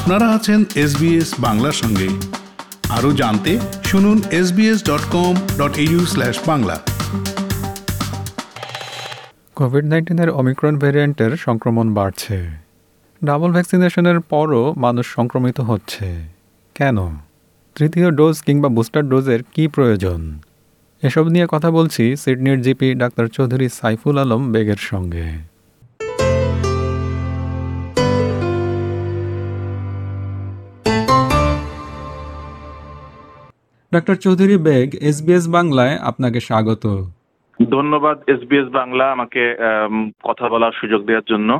আপনারা আছেন এসবিএস বাংলার সঙ্গে। আরও জানতে শুনুন SBS dot com dot U slash Bangla. COVID নাইন্টিনের অমিক্রন ভ্যারিয়েন্টের সংক্রমণ বাড়ছে। ডাবল ভ্যাকসিনেশনের পরও মানুষ সংক্রমিত হচ্ছে। কেন? তৃতীয় ডোজ কিংবা বুস্টার ডোজের কি প্রয়োজন? এসব নিয়ে কথা বলছি সিডনির জিপি ডাক্তার চৌধুরী সাইফুল আলম বেগের সঙ্গে। ডাক্তার চৌধুরী বেগ এসবিএস বাংলায় আপনাকে স্বাগত। ধন্যবাদ এসবিএস বাংলা আমাকে আম, কথা বলার সুযোগ দেওয়ার জন্য।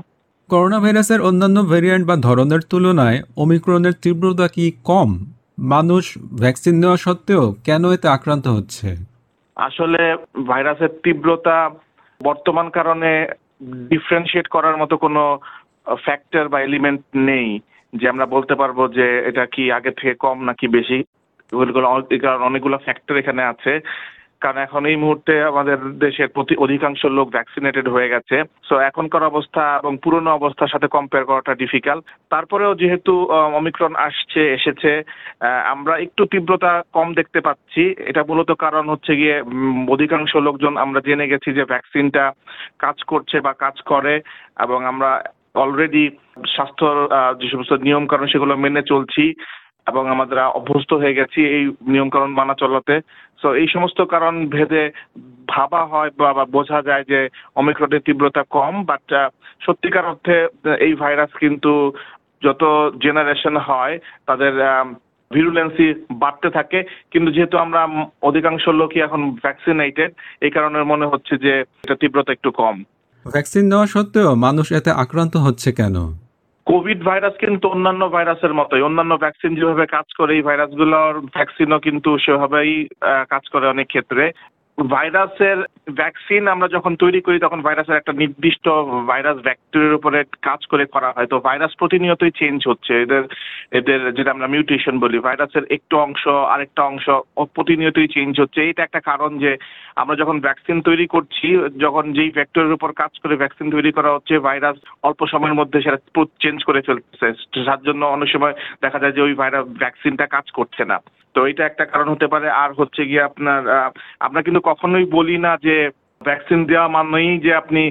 করোনা ভাইরাসের অন্যান্য ভেরিয়েন্ট বা ধরনের তুলনায় ওমিক্রনের তীব্রতা কি কম? মানুষ ভ্যাকসিন নেওয়া সত্ত্বেও কেন এতে আক্রান্ত হচ্ছে? আসলে ভাইরাসের তীব্রতা বর্তমান কারণে ডিফারেন্সিয়েট করার মতো কোনো ফ্যাক্টর বা এলিমেন্ট নেই যে আমরা বলতে পারব যে এটা কি আগে থেকে কম নাকি বেশি। অনেকগুলো ফ্যাক্টর এখানে আছে। কারণ এখন এই মুহূর্তে আমাদের দেশের প্রতি অধিকাংশ লোক ভ্যাকসিনেটেড হয়ে গেছে। সো এখনকার অবস্থা এবং পুরনো অবস্থার সাথে কম্পেয়ার করাটা ডিফিকাল্ট তারপরেও যেহেতু অমিক্রন আসছে এসেছে আমরা একটু তীব্রতা কম দেখতে পাচ্ছি। এটা মূলত কারণ হচ্ছে গিয়ে অধিকাংশ লোকজন আমরা জেনে গেছি যে ভ্যাকসিনটা কাজ করছে বা কাজ করে এবং আমরা অলরেডি স্বাস্থ্যর আহ, যে সমস্ত নিয়ম কারণ সেগুলো মেনে চলছি। এবং আমাদের অভ্যস্ত হয়ে গেছি এই নিয়মকানুন মানা চলাতে। সো এই সমস্ত কারণ ভেদে ভাবা হয় বা বোঝা যায় যে অমিক্রনের তীব্রতা কম বাট সত্যিকার অর্থে এই ভাইরাস কিন্তু যত জেনারেশন হয়, তাদের ভিরুলেন্সি বাড়তে থাকে। কিন্তু যেহেতু আমরা অধিকাংশ লোকই এখন ভ্যাকসিনেটেড এই কারণে মনে হচ্ছে যে, এটা তীব্রতা একটু কম। ভ্যাকসিন নেওয়া সত্ত্বেও মানুষ এতে আক্রান্ত হচ্ছে কেন? কোভিড ভাইরাস কিন্তু অন্যান্য ভাইরাসের মতোই। অন্যান্য ভ্যাকসিন যেভাবে কাজ করে, এই ভাইরাসগুলোর ভ্যাকসিনও কিন্তু সেভাবেই কাজ করে অনেক ক্ষেত্রে। ভাইরাসের ভ্যাকসিন আমরা যখন তৈরি করি, তখন ভাইরাসের একটা নির্দিষ্ট ভাইরাস ভ্যাক্টরের উপরে কাজ করে করা হয়। তো ভাইরাস প্রতিনিয়তই চেঞ্জ হচ্ছে। এদের এদের যেটা আমরা মিউটেশন বলি, ভাইরাসের একটু অংশ, আরেকটা অংশ প্রতিনিয়তই চেঞ্জ হচ্ছে। এটা একটা কারণ যে আমরা যখন ভ্যাকসিন তৈরি করছি, যখন যেই ভেক্টরের উপর কাজ করে ভ্যাকসিন তৈরি করা হচ্ছে, ভাইরাস অল্প সময়ের মধ্যে সেটা চেঞ্জ করে ফেলতেছে। যার জন্য অনেক সময় দেখা যায় যে ওই ভাইরাস ভ্যাকসিনটা কাজ করছে না। তো এটা একটা কারণ হতে পারে। আর হচ্ছে গিয়ে আপনার আমরা কিন্তু কখনোই বলি না যে ভ্যাকসিন দেওয়া মানেই যে আপনি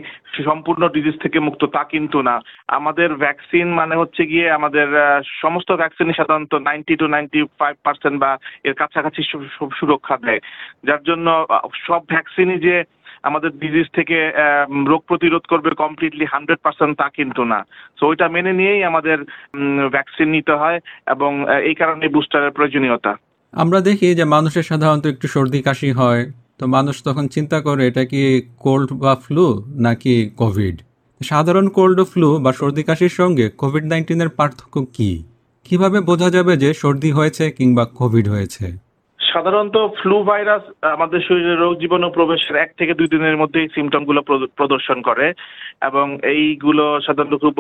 সম্পূর্ণ ডিজিজ থেকে মুক্ত, তা কিন্তু না। আমাদের ভ্যাকসিন মানে হচ্ছে গিয়ে আমাদের সমস্ত ভ্যাকসিনই সাধারণত ninety two ninety five percent বা এর কাছাকাছি সুরক্ষা দেয়। যার জন্য সব ভ্যাকসিনই যে আমাদের ডিজিজ থেকে রোগ প্রতিরোধ করবে কমপ্লিটলি হান্ড্রেড পার্সেন্ট তা কিন্তু না। তো ওইটা মেনে নিয়েই আমাদের ভ্যাকসিন নিতে হয় এবং এই কারণে বুস্টারের প্রয়োজনীয়তা। আমরা দেখি যে মানুষের সাধারণত একটু সর্দি কাশি হয়, তো মানুষ তখন চিন্তা করে এটা কি কোল্ড বা ফ্লু নাকি কোভিড? সাধারণ কোল্ড ও ফ্লু বা সর্দি কাশির সঙ্গে কোভিড নাইন্টিনের পার্থক্য কি? কীভাবে বোঝা যাবে যে সর্দি হয়েছে কিংবা কোভিড হয়েছে? সাধারণত ফ্লু ভাইরাস আমাদের শরীরে রোগ জীবাণু প্রবেশের এক থেকে দুই দিনের মধ্যেই সিমটমগুলো প্রদ- প্রদর্শন করে এবং এইগুলো সাধারণত খুব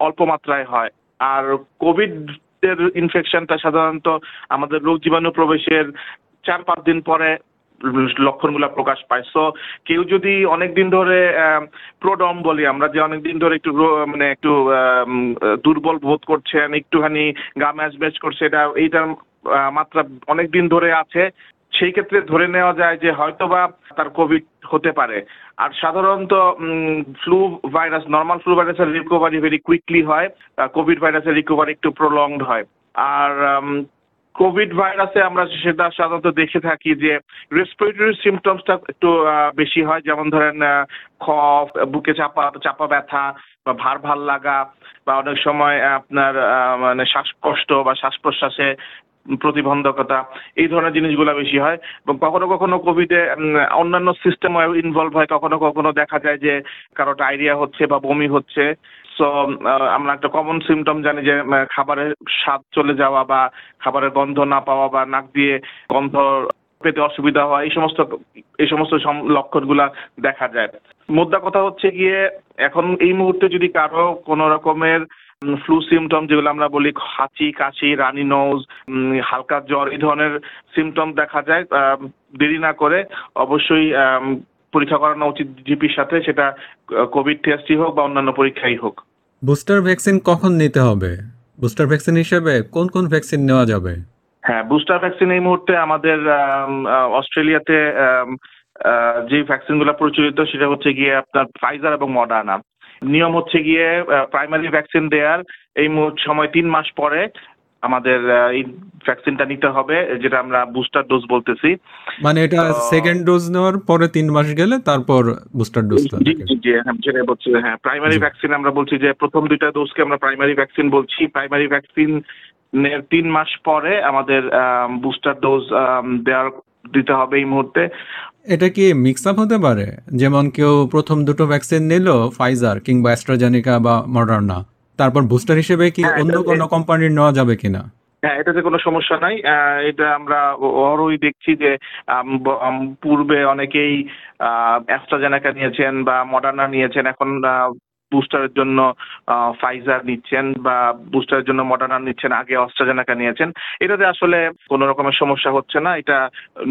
অল্প মাত্রায় হয়। আর কোভিড এর ইনফেকশনটা সাধারণত আমাদের রোগ জীবাণু প্রবেশের চার, পাঁচ দিন পরে লক্ষণগুলা প্রকাশ পায়। সো কেউ যদি অনেকদিন ধরে প্রোডম বলি আমরা, যে অনেকদিন ধরে একটু মানে একটু দুর্বল বোধ করছেন, একটুখানি গা ম্যাচ ম্যাচ করছে, এটা, এইটার মাত্রা অনেকদিন ধরে আছে। সেই ক্ষেত্রে ধরে নেওয়া যায় যে হয়তোবা তার কোভিড হতে পারে। আর সাধারণত ফ্লু ভাইরাস নর্মাল ফ্লু ভাইরাসের রিকভারি ভেরি কুইকলি হয়। কোভিড ভাইরাসের রিকভারি একটু প্রলংড হয়। আর কোভিড ভাইরাসে আমরা সেটা সাধারণত দেখে থাকি যে রেসপিরেটরি সিমটমসটা একটু বেশি হয়। যেমন ধরেন কফ বুকে চাপা চাপা ব্যথা বা ভার ভালো লাগা বা অনেক সময় আপনার মানে শ্বাসকষ্ট বা শ্বাস প্রশ্বাসে প্রতিবন্ধকতা, এই ধরনের জিনিসগুলো বেশি হয়। এবং কখনো কখনো কোভিডে অন্যান্য সিস্টেম ইনভলভ হয়। কখনো কখনো দেখা যায় যে, কারও ডায়রিয়া হচ্ছে বা বমি হচ্ছে। সো আমরা একটা কমন সিমটম জানি যে খাবারের স্বাদ চলে যাওয়া বা খাবারের গন্ধ না পাওয়া বা নাক দিয়ে গন্ধ পেতে অসুবিধা হয় এই সমস্ত এই সমস্ত সম- লক্ষণগুলা দেখা যায়। মোদ্দা কথা হচ্ছে গিয়ে, এখন এই মুহূর্তে যদি কারও কোনো রকমের ফ্লু সিমটম যেগুলো আমরা বলি হাঁচি কাশি রানি নোজ হালকা জ্বর এই ধরনের সিমটম দেখা যায়। দেরি না করে অবশ্যই পরীক্ষা করানো উচিত জিপির সাথে সেটা কোভিড টেস্টই হোক বা অন্যান্য পরীক্ষাই হোক। বুস্টার ভ্যাকসিন কখন নিতে হবে? বুস্টার ভ্যাকসিন হিসেবে কোন কোন ভ্যাকসিন নেওয়া যাবে? হ্যাঁ বুস্টার ভ্যাকসিন এই মুহূর্তে আমাদের অস্ট্রেলিয়াতে যে ভ্যাকসিনগুলো প্রচলিত সেটা হচ্ছে গিয়ে আপনার ফাইজার এবং মডার্না নিয়ম হচ্ছে গিয়ে প্রাইমারি ভ্যাকসিন দেওয়ার এই মুহূর্ত সময় তিন মাস পরে আমাদের এই ভ্যাকসিনটা নিতে হবে যেটা আমরা বুস্টার ডোজ বলতেছি। মানে এটা সেকেন্ড ডোজ নেওয়ার পরে তিন মাস গেলে তারপর বুস্টার ডোজটা জি জি জি হ্যাঁ বলছি হ্যাঁ প্রাইমারি ভ্যাকসিন আমরা বলছি যে প্রথম দুইটা ডোজকে আমরা প্রাইমারি ভ্যাকসিন বলছি। প্রাইমারি ভ্যাকসিন তিন মাস পরে আমাদের বুস্টার ডোজ দেওয়ার দিতে হবে এই মুহূর্তে। এটা কি মিক্স আপ হতে পারে? যেমন কেউ প্রথম দুটো ভ্যাকসিন নিল ফাইজার কিংবা অ্যাস্ট্রাজেনিকা বা মডার্না তারপর বুস্টার হিসেবে কি হ্যাঁ, অন্য কোনো কোম্পানির নেওয়া যাবে কিনা? হ্যাঁ এটাতে কোনো সমস্যা নাই। এটা আমরা অরই দেখছি যে পূর্বে অনেকেই অ্যাস্ট্রাজেনেকা নিয়েছেন বা মডার্না নিয়েছেন। এখন বুস্টারের জন্য ফাইজার নিচ্ছেন বা বুস্টারের জন্য মডার্না নিচ্ছেন, আগে অস্ট্রাজেনেকা নিয়েছেন। এটাতে আসলে কোনো রকমের সমস্যা হচ্ছে না। এটা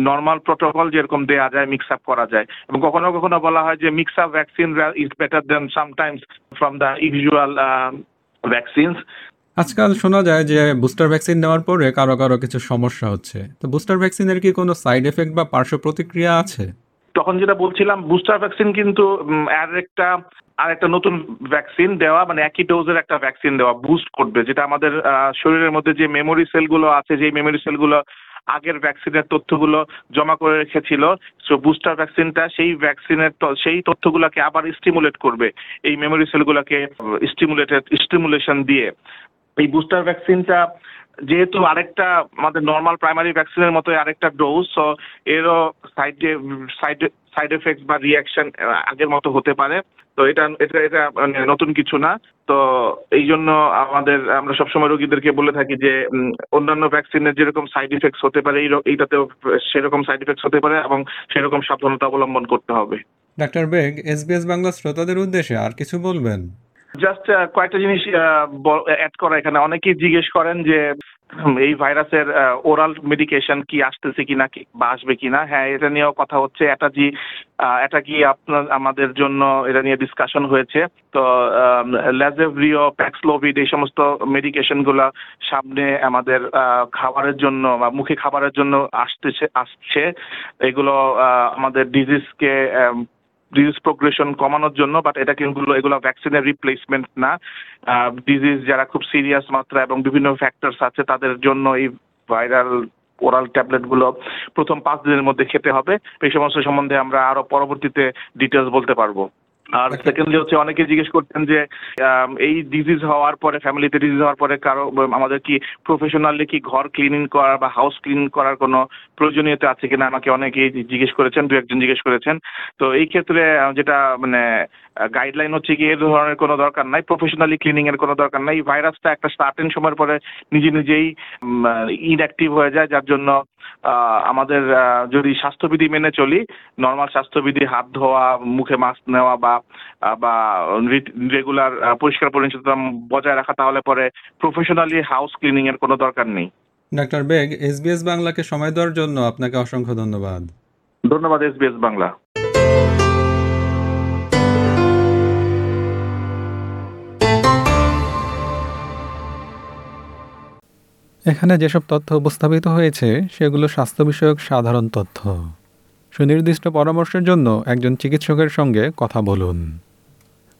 নর্মাল প্রোটোকল যেরকম দেয়া যায় মিক্স আপ করা যায়। এবং কখনো কখনো বলা হয় যে mix up vaccine is better than sometimes from the usual vaccines আজকাল শোনা যায় যে বুস্টার ভ্যাকসিন নেওয়ার পরে কারও কারও কিছু সমস্যা হচ্ছে। তো বুস্টার ভ্যাকসিনের কি কোনো সাইড এফেক্ট বা পার্শ্ব প্রতিক্রিয়া আছে? তখন যেটা বলছিলাম, বুস্টার ভ্যাকসিন কিন্তু আর একটা আর একটা নতুন ভ্যাকসিন দেওয়া মানে একই ডোজের একটা ভ্যাকসিন দেওয়া বুস্ট করবে, যেটা আমাদের শরীরের মধ্যে যে মেমোরি সেলগুলো আছে যে মেমোরি সেলগুলো আগের ভ্যাকসিনের তথ্যগুলো জমা করে রেখেছিল সো বুস্টার ভ্যাকসিনটা সেই ভ্যাকসিনের সেই তথ্যগুলোকে আবার স্টিমুলেট করবে, এই মেমোরি সেলগুলোকে স্টিমুলেটেড স্টিমুলেশন দিয়ে। এই বুস্টার ভ্যাকসিনটা যেহেতু আরেকটা আমাদের নর্মাল প্রাইমারি ভ্যাকসিনের মতো আরেকটা ডোজ সো এরও সাইড সাইড সাইড এফেক্ট বা রিয়াকশন আগের মতো হতে পারে। তো এটা এটা এটা মানে নতুন কিছু না। তো এই জন্য আমাদের, আমরা সবসময় রোগীদেরকে বলে থাকি যে অন্যান্য ভ্যাকসিনের যেরকম সাইড ইফেক্টস হতে পারে এইটাতেও সেরকম সাইড ইফেক্টস হতে পারে এবং সেরকম সাবধানতা অবলম্বন করতে হবে। ডাক্তার বেগ এসবিএস বাংলা শ্রোতাদের উদ্দেশ্যে আর কিছু বলবেন? জাস্ট কয়েকটা জিনিস অ্যাড করা এখানে। অনেকেই জিজ্ঞেস করেন যে এই ভাইরাসের ওরাল মেডিকেশন কি আসতেছে কিনা বা আসবে কিনা? হ্যাঁ এটা নিয়েও কথা হচ্ছে। এটা জি এটা কি আপনার, আমাদের জন্য এটা নিয়ে ডিসকাশন হয়েছে। তো ল্যাজেভরিও প্যাক্সলোভিড এই সমস্ত মেডিকেশনগুলা সামনে আমাদের খাবারের জন্য বা মুখে খাবারের জন্য আসতেছে, আসছে। এগুলো আমাদের ডিজিজকে ডিজিজ প্রোগ্রেশন কমানোর জন্য বাট এটা কিন্তু এগুলো ভ্যাকসিনের রিপ্লেসমেন্ট না। ডিজিজ যারা খুব সিরিয়াস মাত্রা এবং বিভিন্ন ফ্যাক্টরস আছে, তাদের জন্য এই ভাইরাল ওরাল ট্যাবলেটগুলো প্রথম পাঁচ দিনের মধ্যে খেতে হবে। এই সমস্ত সম্বন্ধে আমরা আরও পরবর্তীতে ডিটেলস বলতে পারব। আর. সেকেন্ডলি হচ্ছে অনেকে জিজ্ঞেস করতেন যে এই ডিজিজ হওয়ার পরে ফ্যামিলিতে ডিজিজ হওয়ার পরে কারও আমাদের কি প্রফেশনালি কি ঘর ক্লিনিং করা বা হাউস ক্লিন করার কোনো প্রয়োজনীয়তা আছে কিনা? আমাকে অনেকেই জিজ্ঞেস করেছেন দু একজন জিজ্ঞেস করেছেন। তো এই ক্ষেত্রে যেটা মানে গাইডলাইন হচ্ছে কি এ ধরনের কোনো দরকার নাই প্রফেশনালি ক্লিনিং এর কোনো দরকার নাই। এই ভাইরাসটা একটা সার্টেন সময়ের পরে নিজে নিজেই ইনঅ্যাক্টিভ হয়ে যায় যার জন্য আমাদের যদি স্বাস্থ্যবিধি মেনে চলি নর্মাল স্বাস্থ্যবিধি হাত ধোয়া মুখে মাস্ক নেওয়া বা বা রেগুলার পরিষ্কার পরিচ্ছন্নতা বজায় রাখা তাহলে পরে প্রফেশনালি হাউস ক্লিনিং এর কোনো দরকার নেই। ডাক্তার বেগ এসবিএস বাংলাকে সময় দেওয়ার জন্য আপনাকে অসংখ্য ধন্যবাদ। ধন্যবাদ এসবিএস বাংলা। এখানে যেসব তথ্য উপস্থাপিত হয়েছে, সেগুলো স্বাস্থ্য বিষয়ক সাধারণ তথ্য। সুনির্দিষ্ট পরামর্শের জন্য একজন চিকিৎসকের সঙ্গে কথা বলুন।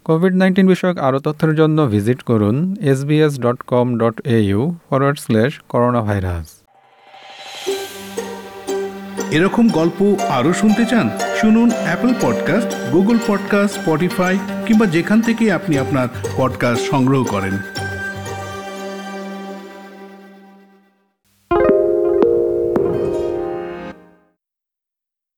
কোভিড নাইন্টিন বিষয়ক আরও তথ্যের জন্য ভিজিট করুন SBS dot com dot au forward slash corona virus এরকম গল্প আরও শুনতে চান, শুনুন Apple podcast Google podcast Spotify কিংবা যেখান থেকে আপনি আপনার পডকাস্ট সংগ্রহ করেন।